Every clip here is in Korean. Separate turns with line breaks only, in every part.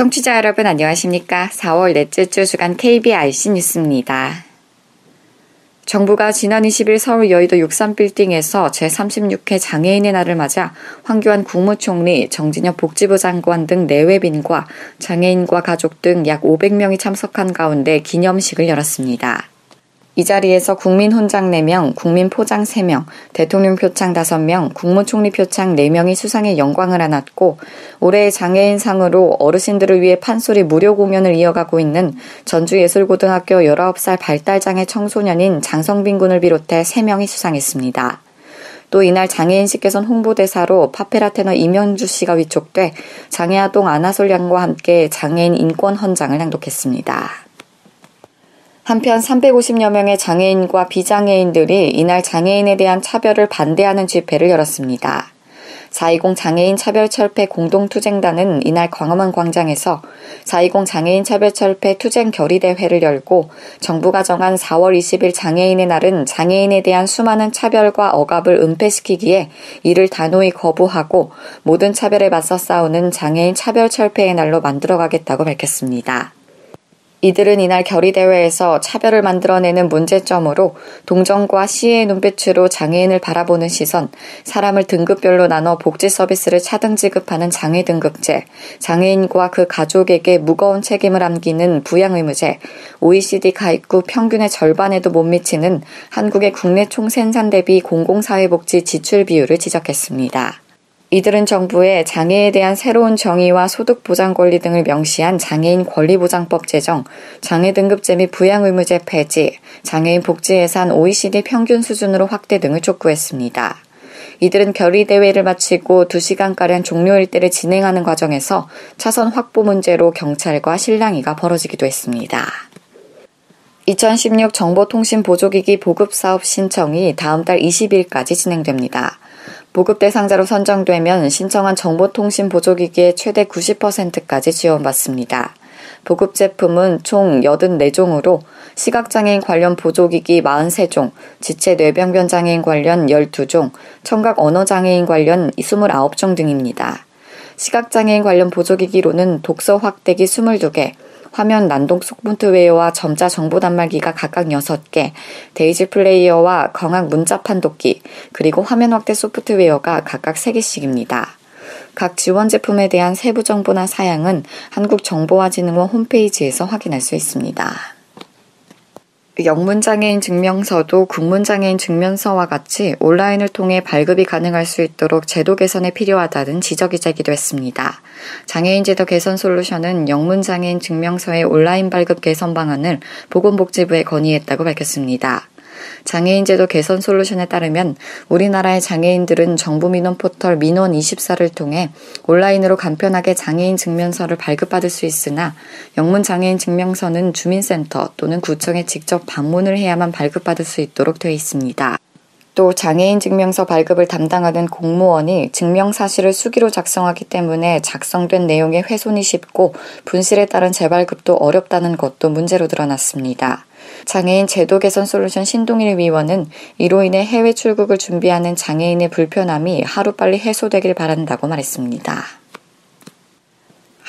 청취자 여러분 안녕하십니까? 4월 넷째 주 주간 KBRC 뉴스입니다. 정부가 지난 20일 서울 여의도 63빌딩에서 제36회 장애인의 날을 맞아 황교안 국무총리, 정진혁 복지부 장관 등 내외빈과 장애인과 가족 등 약 500명이 참석한 가운데 기념식을 열었습니다. 이 자리에서 국민 훈장 4명, 국민 포장 3명, 대통령 표창 5명, 국무총리 표창 4명이 수상의 영광을 안았고 올해의 장애인상으로 어르신들을 위해 판소리 무료 공연을 이어가고 있는 전주예술고등학교 19살 발달장애 청소년인 장성빈 군을 비롯해 3명이 수상했습니다. 또 이날 장애인식 개선 홍보대사로 파페라 테너 이명주 씨가 위촉돼 장애아동 아나솔 양과 함께 장애인 인권 헌장을 낭독했습니다. 한편 350여 명의 장애인과 비장애인들이 이날 장애인에 대한 차별을 반대하는 집회를 열었습니다. 420 장애인 차별철폐 공동투쟁단은 이날 광화문 광장에서 420 장애인 차별철폐 투쟁 결의대회를 열고 정부가 정한 4월 20일 장애인의 날은 장애인에 대한 수많은 차별과 억압을 은폐시키기에 이를 단호히 거부하고 모든 차별에 맞서 싸우는 장애인 차별철폐의 날로 만들어가겠다고 밝혔습니다. 이들은 이날 결의대회에서 차별을 만들어내는 문제점으로 동정과 시의 눈빛으로 장애인을 바라보는 시선, 사람을 등급별로 나눠 복지 서비스를 차등 지급하는 장애 등급제, 장애인과 그 가족에게 무거운 책임을 안기는 부양의무제, OECD 가입국 평균의 절반에도 못 미치는 한국의 국내 총생산 대비 공공사회복지 지출 비율을 지적했습니다. 이들은 정부의 장애에 대한 새로운 정의와 소득 보장 권리 등을 명시한 장애인 권리보장법 제정, 장애 등급제 및 부양 의무제 폐지, 장애인 복지 예산 OECD 평균 수준으로 확대 등을 촉구했습니다. 이들은 결의 대회를 마치고 2시간가량 종료 일대를 진행하는 과정에서 차선 확보 문제로 경찰과 실랑이가 벌어지기도 했습니다. 2016 정보통신 보조기기 보급 사업 신청이 다음 달 20일까지 진행됩니다. 보급 대상자로 선정되면 신청한 정보통신 보조기기의 최대 90%까지 지원받습니다. 보급 제품은 총 84종으로 시각장애인 관련 보조기기 43종, 지체 뇌병변 장애인 관련 12종, 청각 언어장애인 관련 29종 등입니다. 시각장애인 관련 보조기기로는 독서 확대기 22개, 화면 난동 소프트웨어와 점자 정보 단말기가 각각 6개, 데이지 플레이어와 광학 문자 판독기, 그리고 화면 확대 소프트웨어가 각각 3개씩입니다. 각 지원 제품에 대한 세부 정보나 사양은 한국정보화진흥원 홈페이지에서 확인할 수 있습니다. 영문장애인 증명서도 국문장애인 증명서와 같이 온라인을 통해 발급이 가능할 수 있도록 제도 개선이 필요하다는 지적이 제기도 했습니다. 장애인 제도 개선 솔루션은 영문장애인 증명서의 온라인 발급 개선 방안을 보건복지부에 건의했다고 밝혔습니다. 장애인 제도 개선 솔루션에 따르면 우리나라의 장애인들은 정부 민원 포털 민원 24를 통해 온라인으로 간편하게 장애인 증명서를 발급받을 수 있으나 영문 장애인 증명서는 주민센터 또는 구청에 직접 방문을 해야만 발급받을 수 있도록 되어 있습니다. 또 장애인 증명서 발급을 담당하는 공무원이 증명 사실을 수기로 작성하기 때문에 작성된 내용에 훼손이 쉽고 분실에 따른 재발급도 어렵다는 것도 문제로 드러났습니다. 장애인 제도 개선 솔루션 신동일 위원은 이로 인해 해외 출국을 준비하는 장애인의 불편함이 하루빨리 해소되길 바란다고 말했습니다.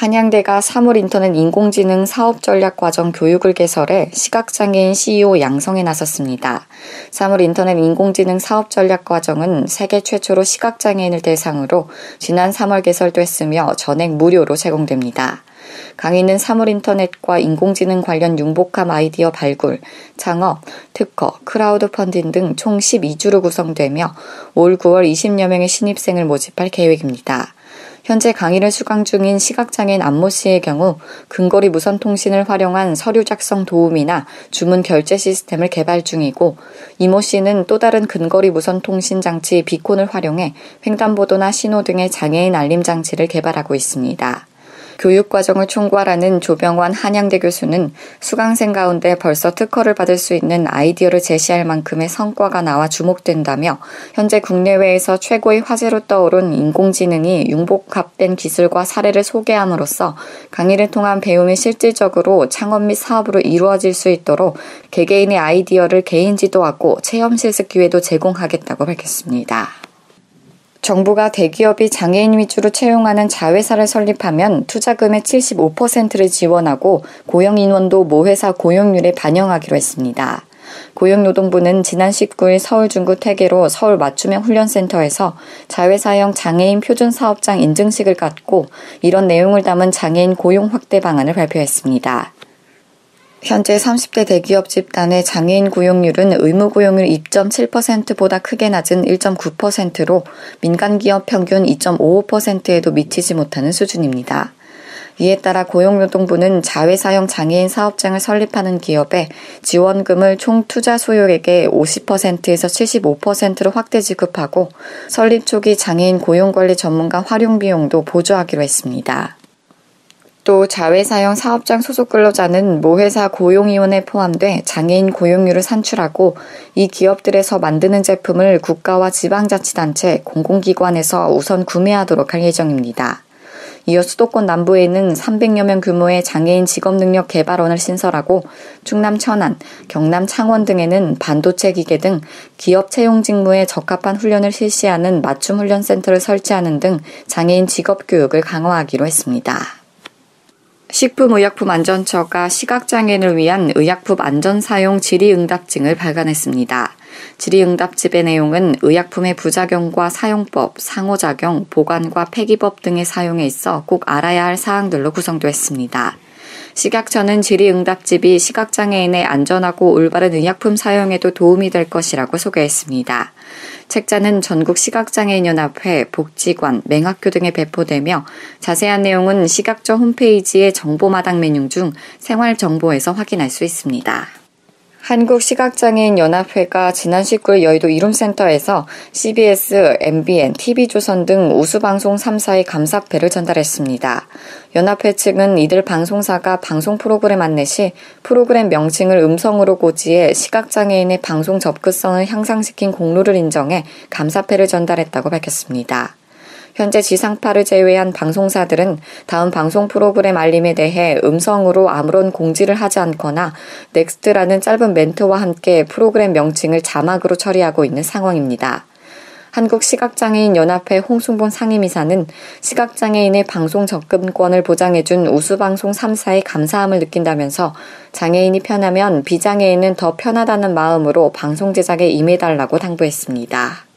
한양대가 사물 인터넷 인공지능 사업 전략 과정 교육을 개설해 시각장애인 CEO 양성에 나섰습니다. 사물 인터넷 인공지능 사업 전략 과정은 세계 최초로 시각장애인을 대상으로 지난 3월 개설됐으며 전액 무료로 제공됩니다. 강의는 사물 인터넷과 인공지능 관련 융복합 아이디어 발굴, 창업, 특허, 크라우드 펀딩 등 총 12주로 구성되며 올 9월 20여 명의 신입생을 모집할 계획입니다. 현재 강의를 수강 중인 시각장애인 안모 씨의 경우 근거리 무선 통신을 활용한 서류 작성 도움이나 주문 결제 시스템을 개발 중이고 이모 씨는 또 다른 근거리 무선 통신 장치 비콘을 활용해 횡단보도나 신호 등의 장애인 알림 장치를 개발하고 있습니다. 교육과정을 총괄하는 조병환 한양대 교수는 수강생 가운데 벌써 특허를 받을 수 있는 아이디어를 제시할 만큼의 성과가 나와 주목된다며 현재 국내외에서 최고의 화제로 떠오른 인공지능이 융복합된 기술과 사례를 소개함으로써 강의를 통한 배움이 실질적으로 창업 및 사업으로 이루어질 수 있도록 개개인의 아이디어를 개인 지도하고 체험 실습 기회도 제공하겠다고 밝혔습니다. 정부가 대기업이 장애인 위주로 채용하는 자회사를 설립하면 투자금의 75%를 지원하고 고용 인원도 모회사 고용률에 반영하기로 했습니다. 고용노동부는 지난 19일 서울 중구 태계로 서울 맞춤형 훈련센터에서 자회사형 장애인 표준 사업장 인증식을 갖고 이런 내용을 담은 장애인 고용 확대 방안을 발표했습니다. 현재 30대 대기업 집단의 장애인 고용률은 의무 고용률 2.7%보다 크게 낮은 1.9%로 민간 기업 평균 2.55%에도 미치지 못하는 수준입니다. 이에 따라 고용노동부는 자회사형 장애인 사업장을 설립하는 기업에 지원금을 총 투자 소요액의 50%에서 75%로 확대 지급하고 설립 초기 장애인 고용관리 전문가 활용 비용도 보조하기로 했습니다. 또 자회사형 사업장 소속 근로자는 모회사 고용위원회에 포함돼 장애인 고용률을 산출하고 이 기업들에서 만드는 제품을 국가와 지방자치단체, 공공기관에서 우선 구매하도록 할 예정입니다. 이어 수도권 남부에 있는 300여 명 규모의 장애인 직업능력 개발원을 신설하고 충남 천안, 경남 창원 등에는 반도체 기계 등 기업 채용 직무에 적합한 훈련을 실시하는 맞춤 훈련센터를 설치하는 등 장애인 직업 교육을 강화하기로 했습니다. 식품의약품안전처가 시각장애인을 위한 의약품 안전 사용 질의응답증을 발간했습니다. 질의응답집의 내용은 의약품의 부작용과 사용법, 상호작용, 보관과 폐기법 등의 사용에 있어 꼭 알아야 할 사항들로 구성되었습니다. 식약처는 질의응답집이 시각장애인의 안전하고 올바른 의약품 사용에도 도움이 될 것이라고 소개했습니다. 책자는 전국 시각장애인연합회, 복지관, 맹학교 등에 배포되며 자세한 내용은 시각처 홈페이지의 정보마당 메뉴 중 생활정보에서 확인할 수 있습니다. 한국시각장애인 연합회가 지난 19일 여의도 이룸센터에서 CBS, MBN, TV조선 등 우수방송 3사의 감사패를 전달했습니다. 연합회 측은 이들 방송사가 방송 프로그램 안내 시 프로그램 명칭을 음성으로 고지해 시각장애인의 방송 접근성을 향상시킨 공로를 인정해 감사패를 전달했다고 밝혔습니다. 현재 지상파를 제외한 방송사들은 다음 방송 프로그램 알림에 대해 음성으로 아무런 공지를 하지 않거나 Next라는 짧은 멘트와 함께 프로그램 명칭을 자막으로 처리하고 있는 상황입니다. 한국시각장애인 연합회 홍순본 상임이사는 시각장애인의 방송 접근권을 보장해준 우수방송 3사에 감사함을 느낀다면서 장애인이 편하면 비장애인은 더 편하다는 마음으로 방송 제작에 임해달라고 당부했습니다.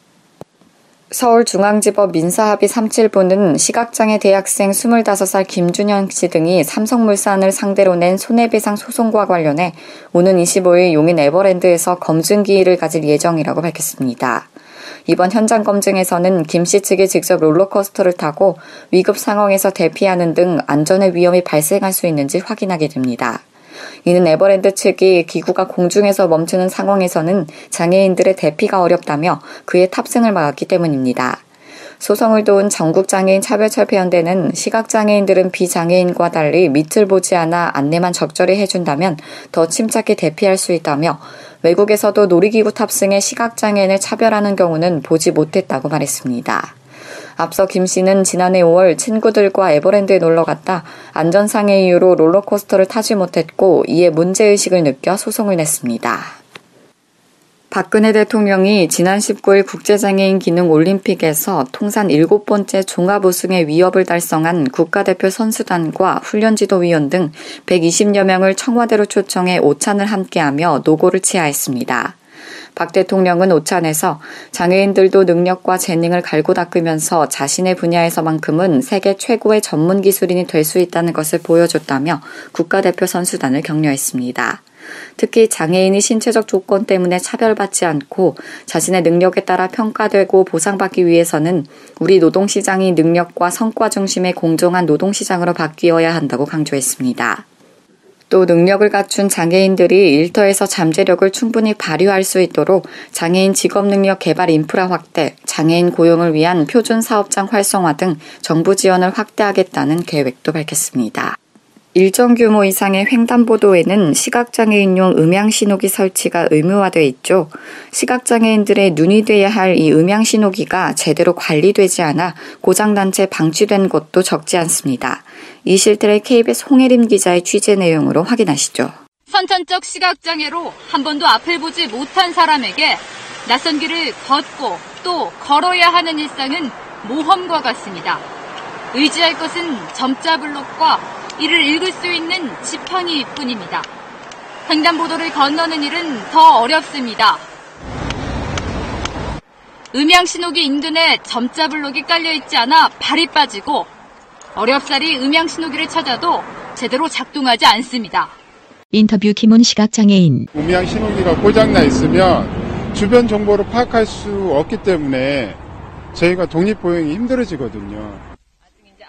서울중앙지법 민사합의 37부는 시각장애 대학생 25살 김준현 씨 등이 삼성물산을 상대로 낸 손해배상 소송과 관련해 오는 25일 용인 에버랜드에서 검증 기일을 가질 예정이라고 밝혔습니다. 이번 현장 검증에서는 김 씨 측이 직접 롤러코스터를 타고 위급 상황에서 대피하는 등 안전의 위험이 발생할 수 있는지 확인하게 됩니다. 이는 에버랜드 측이 기구가 공중에서 멈추는 상황에서는 장애인들의 대피가 어렵다며 그의 탑승을 막았기 때문입니다. 소송을 도운 전국장애인 차별철폐연대는 시각장애인들은 비장애인과 달리 밑을 보지 않아 안내만 적절히 해준다면 더 침착히 대피할 수 있다며 외국에서도 놀이기구 탑승에 시각장애인을 차별하는 경우는 보지 못했다고 말했습니다. 앞서 김 씨는 지난해 5월 친구들과 에버랜드에 놀러 갔다 안전상의 이유로 롤러코스터를 타지 못했고 이에 문제의식을 느껴 소송을 냈습니다. 박근혜 대통령이 지난 19일 국제장애인 기능 올림픽에서 통산 7번째 종합 우승의 위협을 달성한 국가대표 선수단과 훈련지도위원 등 120여 명을 청와대로 초청해 오찬을 함께하며 노고를 치하했습니다. 박 대통령은 오찬에서 장애인들도 능력과 재능을 갈고 닦으면서 자신의 분야에서만큼은 세계 최고의 전문 기술인이 될 수 있다는 것을 보여줬다며 국가대표 선수단을 격려했습니다. 특히 장애인이 신체적 조건 때문에 차별받지 않고 자신의 능력에 따라 평가되고 보상받기 위해서는 우리 노동시장이 능력과 성과 중심의 공정한 노동시장으로 바뀌어야 한다고 강조했습니다. 또 능력을 갖춘 장애인들이 일터에서 잠재력을 충분히 발휘할 수 있도록 장애인 직업 능력 개발 인프라 확대, 장애인 고용을 위한 표준 사업장 활성화 등 정부 지원을 확대하겠다는 계획도 밝혔습니다. 일정 규모 이상의 횡단보도에는 시각장애인용 음향신호기 설치가 의무화돼 있죠. 시각장애인들의 눈이 돼야 할 이 음향신호기가 제대로 관리되지 않아 고장단체 방치된 곳도 적지 않습니다. 이 실태를 KBS 홍혜림 기자의 취재 내용으로 확인하시죠.
선천적 시각장애로 한 번도 앞을 보지 못한 사람에게 낯선 길을 걷고 또 걸어야 하는 일상은 모험과 같습니다. 의지할 것은 점자 블록과 이를 읽을 수 있는 지팡이 뿐입니다. 횡단보도를 건너는 일은 더 어렵습니다. 음향 신호기 인근에 점자 블록이 깔려 있지 않아 발이 빠지고 어렵사리 음향 신호기를 찾아도 제대로 작동하지 않습니다.
인터뷰 김훈 시각장애인
음향 신호기가 고장나 있으면 주변 정보를 파악할 수 없기 때문에 저희가 독립보행이 힘들어지거든요.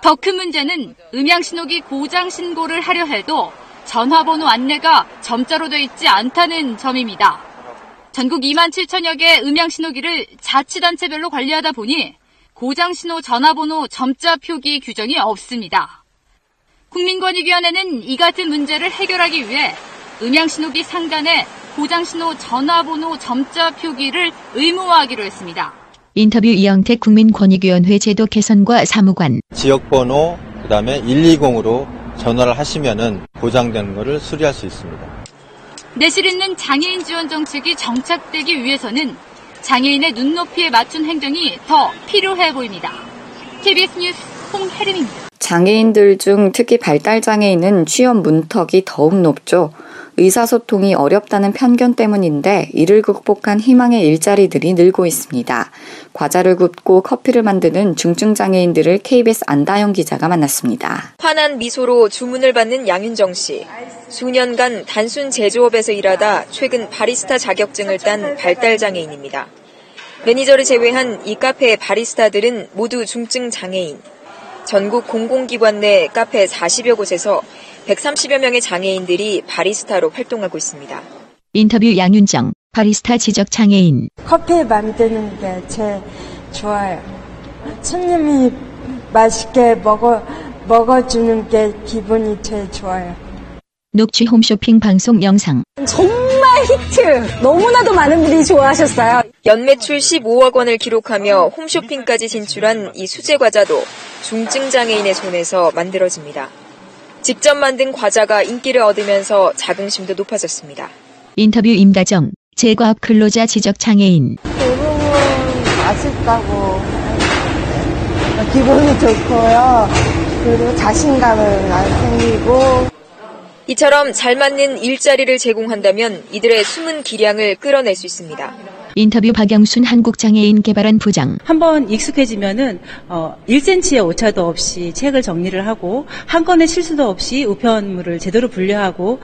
더 큰 문제는 음향 신호기 고장 신고를 하려 해도 전화번호 안내가 점자로 돼 있지 않다는 점입니다. 전국 2만 7천여 개 음향 신호기를 자치단체별로 관리하다 보니 고장 신호 전화번호 점자 표기 규정이 없습니다. 국민권익위원회는 이 같은 문제를 해결하기 위해 음향 신호기 상단에 고장 신호 전화번호 점자 표기를 의무화하기로 했습니다.
인터뷰 이영택 국민권익위원회 제도 개선과 사무관
지역번호 그다음에 120으로 전화를 하시면은 보장되는 것을 수리할 수 있습니다.
내실 있는 장애인 지원 정책이 정착되기 위해서는 장애인의 눈높이에 맞춘 행정이 더 필요해 보입니다. KBS 뉴스 홍혜림입니다.
장애인들 중 특히 발달 장애인은 취업 문턱이 더욱 높죠. 의사소통이 어렵다는 편견 때문인데 이를 극복한 희망의 일자리들이 늘고 있습니다. 과자를 굽고 커피를 만드는 중증 장애인들을 KBS 안다영 기자가 만났습니다.
환한 미소로 주문을 받는 양윤정 씨. 수년간 단순 제조업에서 일하다 최근 바리스타 자격증을 딴 발달 장애인입니다. 매니저를 제외한 이 카페의 바리스타들은 모두 중증 장애인. 전국 공공기관 내 카페 40여 곳에서 130여 명의 장애인들이 바리스타로 활동하고 있습니다.
인터뷰 양윤정 바리스타 지적 장애인
커피 만드는 게 제일 좋아요. 손님이 맛있게 먹어 먹어주는 게 기분이 제일 좋아요.
녹취 홈쇼핑 방송 영상
정말 히트! 너무나도 많은 분들이 좋아하셨어요.
연매출 15억 원을 기록하며 홈쇼핑까지 진출한 이 수제 과자도 중증 장애인의 손에서 만들어집니다. 직접 만든 과자가 인기를 얻으면서 자긍심도 높아졌습니다.
인터뷰 임다정 제과업 근로자 지적 장애인
대부분 맛있다고 기분이 좋고요. 그리고 자신감을 많이 생기고
이처럼 잘 맞는 일자리를 제공한다면 이들의 숨은 기량을 끌어낼 수 있습니다.
인터뷰 박영순 한국장애인 개발원 부장
한번 익숙해지면은 어 1cm의 오차도 없이 책을 정리를 하고 한 건의 실수도 없이 우편물을 제대로 분류하고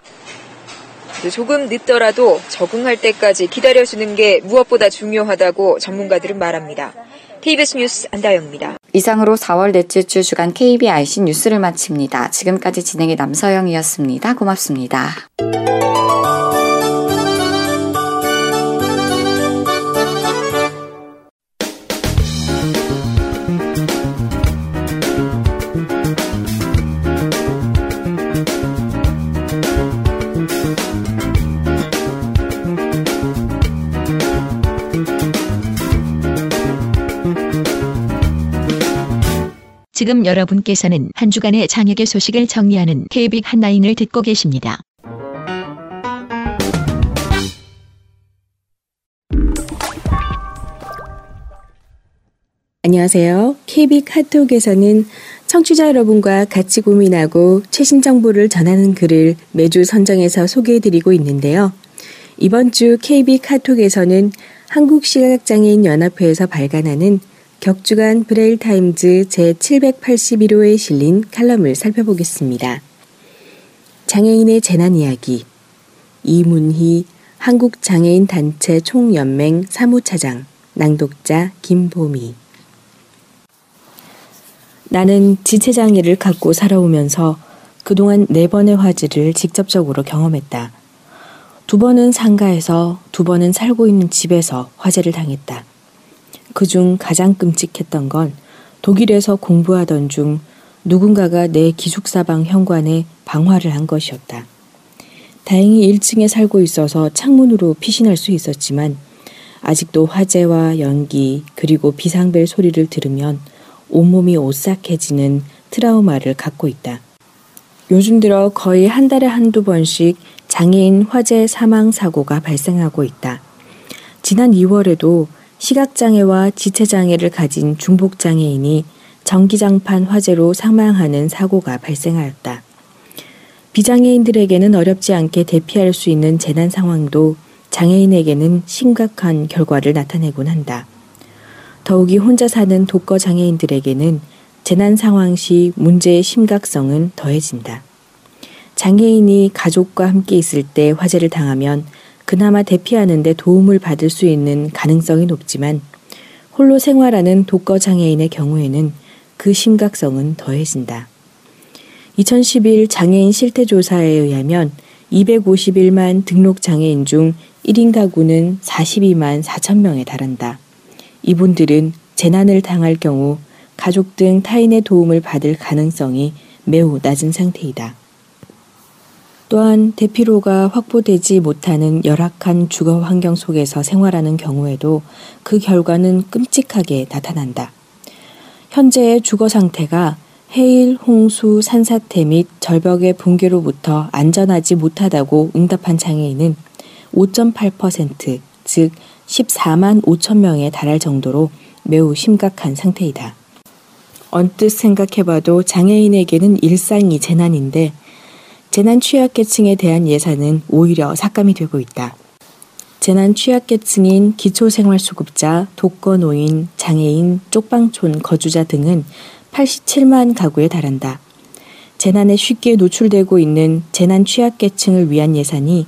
조금 늦더라도 적응할 때까지 기다려주는 게 무엇보다 중요하다고 전문가들은 말합니다. KBS 뉴스 안다영입니다.
이상으로 4월 넷째 주 주간 KBIC 뉴스를 마칩니다. 지금까지 진행의 남서영이었습니다. 고맙습니다.
지금 여러분께서는 한 주간의 장혁의 소식을 정리하는 KBIC 한라인을 듣고 계십니다.
안녕하세요. KB 카톡에서는 청취자 여러분과 같이 고민하고 최신 정보를 전하는 글을 매주 선정해서 소개해드리고 있는데요. 이번 주 KB 카톡에서는 한국시각장애인 연합회에서 발간하는 격주간 브레일 타임즈 제781호에 실린 칼럼을 살펴보겠습니다. 장애인의 재난 이야기 이문희 한국장애인 단체 총연맹 사무차장 낭독자 김보미 나는 지체장애를 갖고 살아오면서 그동안 네 번의 화재를 직접적으로 경험했다. 두 번은 상가에서 두 번은 살고 있는 집에서 화재를 당했다. 그중 가장 끔찍했던 건 독일에서 공부하던 중 누군가가 내 기숙사방 현관에 방화를 한 것이었다. 다행히 1층에 살고 있어서 창문으로 피신할 수 있었지만 아직도 화재와 연기 그리고 비상벨 소리를 들으면 온몸이 오싹해지는 트라우마를 갖고 있다. 요즘 들어 거의 한 달에 한두 번씩 장애인 화재 사망 사고가 발생하고 있다. 지난 2월에도 시각장애와 지체장애를 가진 중복장애인이 전기장판 화재로 사망하는 사고가 발생하였다. 비장애인들에게는 어렵지 않게 대피할 수 있는 재난 상황도 장애인에게는 심각한 결과를 나타내곤 한다. 더욱이 혼자 사는 독거 장애인들에게는 재난 상황 시 문제의 심각성은 더해진다. 장애인이 가족과 함께 있을 때 화재를 당하면 그나마 대피하는 데 도움을 받을 수 있는 가능성이 높지만 홀로 생활하는 독거 장애인의 경우에는 그 심각성은 더해진다. 2011 장애인 실태조사에 의하면 251만 등록 장애인 중 1인 가구는 42만 4천 명에 달한다. 이분들은 재난을 당할 경우 가족 등 타인의 도움을 받을 가능성이 매우 낮은 상태이다. 또한 대피로가 확보되지 못하는 열악한 주거 환경 속에서 생활하는 경우에도 그 결과는 끔찍하게 나타난다. 현재의 주거 상태가 해일, 홍수, 산사태 및 절벽의 붕괴로부터 안전하지 못하다고 응답한 장애인은 5.8%, 즉 14만 5천 명에 달할 정도로 매우 심각한 상태이다. 언뜻 생각해봐도 장애인에게는 일상이 재난인데 재난 취약계층에 대한 예산은 오히려 삭감이 되고 있다. 재난 취약계층인 기초생활수급자, 독거노인, 장애인, 쪽방촌 거주자 등은 87만 가구에 달한다. 재난에 쉽게 노출되고 있는 재난 취약계층을 위한 예산이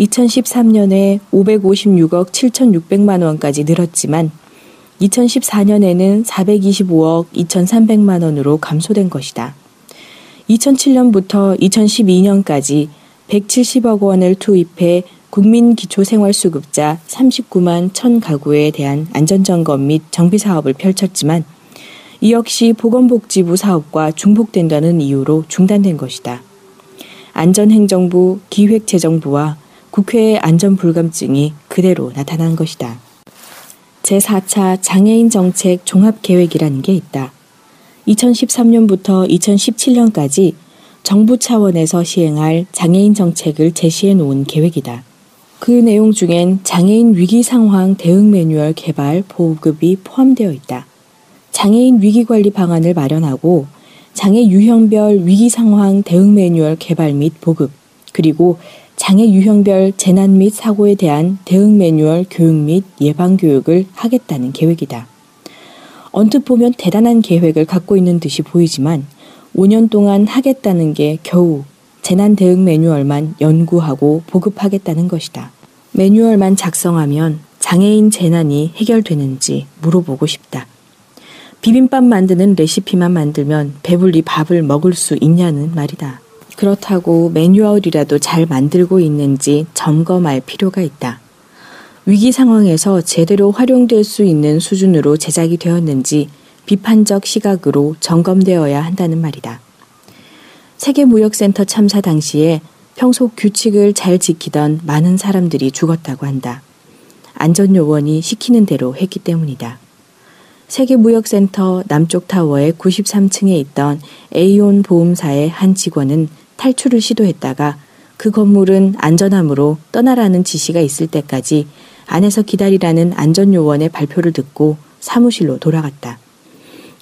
2013년에 556억 7,600만 원까지 늘었지만 2014년에는 425억 2,300만 원으로 감소된 것이다. 2007년부터 2012년까지 170억 원을 투입해 국민 기초생활수급자 39만 1천 가구에 대한 안전점검 및 정비 사업을 펼쳤지만 이 역시 보건복지부 사업과 중복된다는 이유로 중단된 것이다. 안전행정부, 기획재정부와 국회의 안전불감증이 그대로 나타난 것이다. 제4차 장애인 정책 종합계획이라는 게 있다. 2013년부터 2017년까지 정부 차원에서 시행할 장애인 정책을 제시해 놓은 계획이다. 그 내용 중엔 장애인 위기 상황 대응 매뉴얼 개발 보급이 포함되어 있다. 장애인 위기 관리 방안을 마련하고 장애 유형별 위기 상황 대응 매뉴얼 개발 및 보급, 그리고 장애 유형별 재난 및 사고에 대한 대응 매뉴얼 교육 및 예방 교육을 하겠다는 계획이다. 언뜻 보면 대단한 계획을 갖고 있는 듯이 보이지만 5년 동안 하겠다는 게 겨우 재난 대응 매뉴얼만 연구하고 보급하겠다는 것이다. 매뉴얼만 작성하면 장애인 재난이 해결되는지 물어보고 싶다. 비빔밥 만드는 레시피만 만들면 배불리 밥을 먹을 수 있냐는 말이다. 그렇다고 매뉴얼이라도 잘 만들고 있는지 점검할 필요가 있다. 위기 상황에서 제대로 활용될 수 있는 수준으로 제작이 되었는지 비판적 시각으로 점검되어야 한다는 말이다. 세계무역센터 참사 당시에 평소 규칙을 잘 지키던 많은 사람들이 죽었다고 한다. 안전요원이 시키는 대로 했기 때문이다. 세계무역센터 남쪽 타워의 93층에 있던 에이온 보험사의 한 직원은 탈출을 시도했다가 그 건물은 안전함으로 떠나라는 지시가 있을 때까지 안에서 기다리라는 안전요원의 발표를 듣고 사무실로 돌아갔다.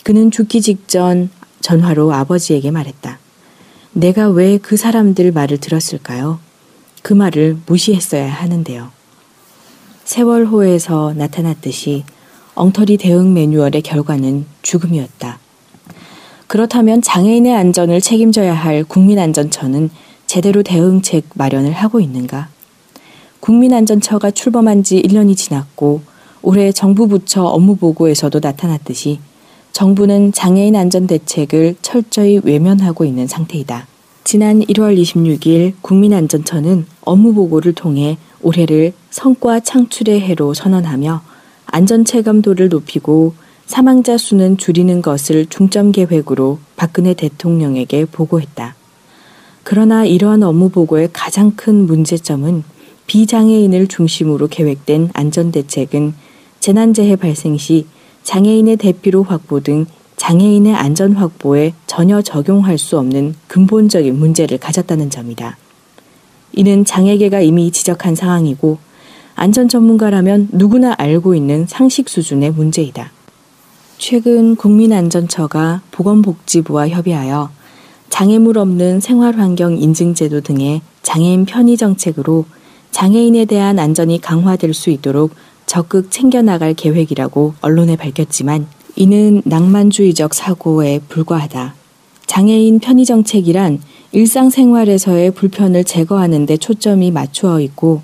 그는 죽기 직전 전화로 아버지에게 말했다. 내가 왜 그 사람들 말을 들었을까요? 그 말을 무시했어야 하는데요. 세월호에서 나타났듯이 엉터리 대응 매뉴얼의 결과는 죽음이었다. 그렇다면 장애인의 안전을 책임져야 할 국민안전처는 제대로 대응책 마련을 하고 있는가? 국민안전처가 출범한 지 1년이 지났고 올해 정부 부처 업무 보고에서도 나타났듯이 정부는 장애인 안전 대책을 철저히 외면하고 있는 상태이다. 지난 1월 26일 국민안전처는 업무 보고를 통해 올해를 성과 창출의 해로 선언하며 안전 체감도를 높이고 사망자 수는 줄이는 것을 중점 계획으로 박근혜 대통령에게 보고했다. 그러나 이러한 업무 보고의 가장 큰 문제점은 비장애인을 중심으로 계획된 안전대책은 재난재해 발생 시 장애인의 대피로 확보 등 장애인의 안전 확보에 전혀 적용할 수 없는 근본적인 문제를 가졌다는 점이다. 이는 장애계가 이미 지적한 상황이고 안전 전문가라면 누구나 알고 있는 상식 수준의 문제이다. 최근 국민안전처가 보건복지부와 협의하여 장애물 없는 생활환경 인증제도 등의 장애인 편의 정책으로 장애인에 대한 안전이 강화될 수 있도록 적극 챙겨나갈 계획이라고 언론에 밝혔지만 이는 낭만주의적 사고에 불과하다. 장애인 편의 정책이란 일상생활에서의 불편을 제거하는 데 초점이 맞추어 있고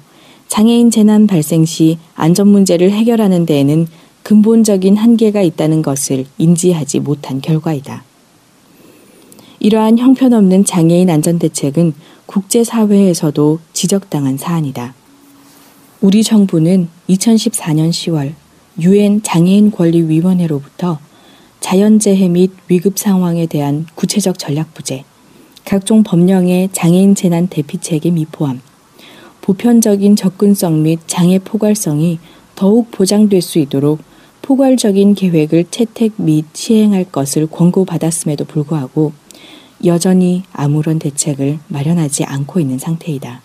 장애인 재난 발생 시 안전 문제를 해결하는 데에는 근본적인 한계가 있다는 것을 인지하지 못한 결과이다. 이러한 형편없는 장애인 안전 대책은 국제사회에서도 지적당한 사안이다. 우리 정부는 2014년 10월 유엔 장애인 권리 위원회로부터 자연재해 및 위급 상황에 대한 구체적 전략 부재, 각종 법령의 장애인 재난 대피책의 미포함, 보편적인 접근성 및 장애 포괄성이 더욱 보장될 수 있도록 포괄적인 계획을 채택 및 시행할 것을 권고받았음에도 불구하고 여전히 아무런 대책을 마련하지 않고 있는 상태이다.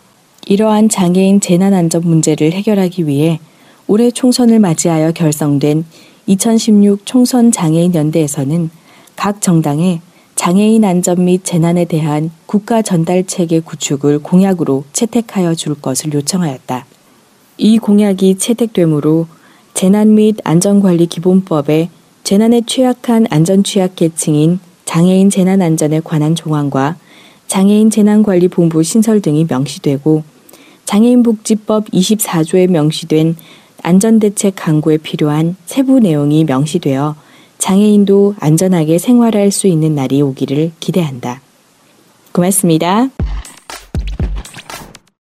이러한 장애인 재난 안전 문제를 해결하기 위해 올해 총선을 맞이하여 결성된 2016 총선 장애인 연대에서는 각 정당에 장애인 안전 및 재난에 대한 국가 전달 체계 구축을 공약으로 채택하여 줄 것을 요청하였다. 이 공약이 채택되므로 재난 및 안전관리 기본법에 재난에 취약한 안전 취약 계층인 장애인 재난 안전에 관한 조항과 장애인 재난관리본부 신설 등이 명시되고 장애인복지법 24조에 명시된 안전대책 강구에 필요한 세부 내용이 명시되어 장애인도 안전하게 생활할 수 있는 날이 오기를 기대한다. 고맙습니다.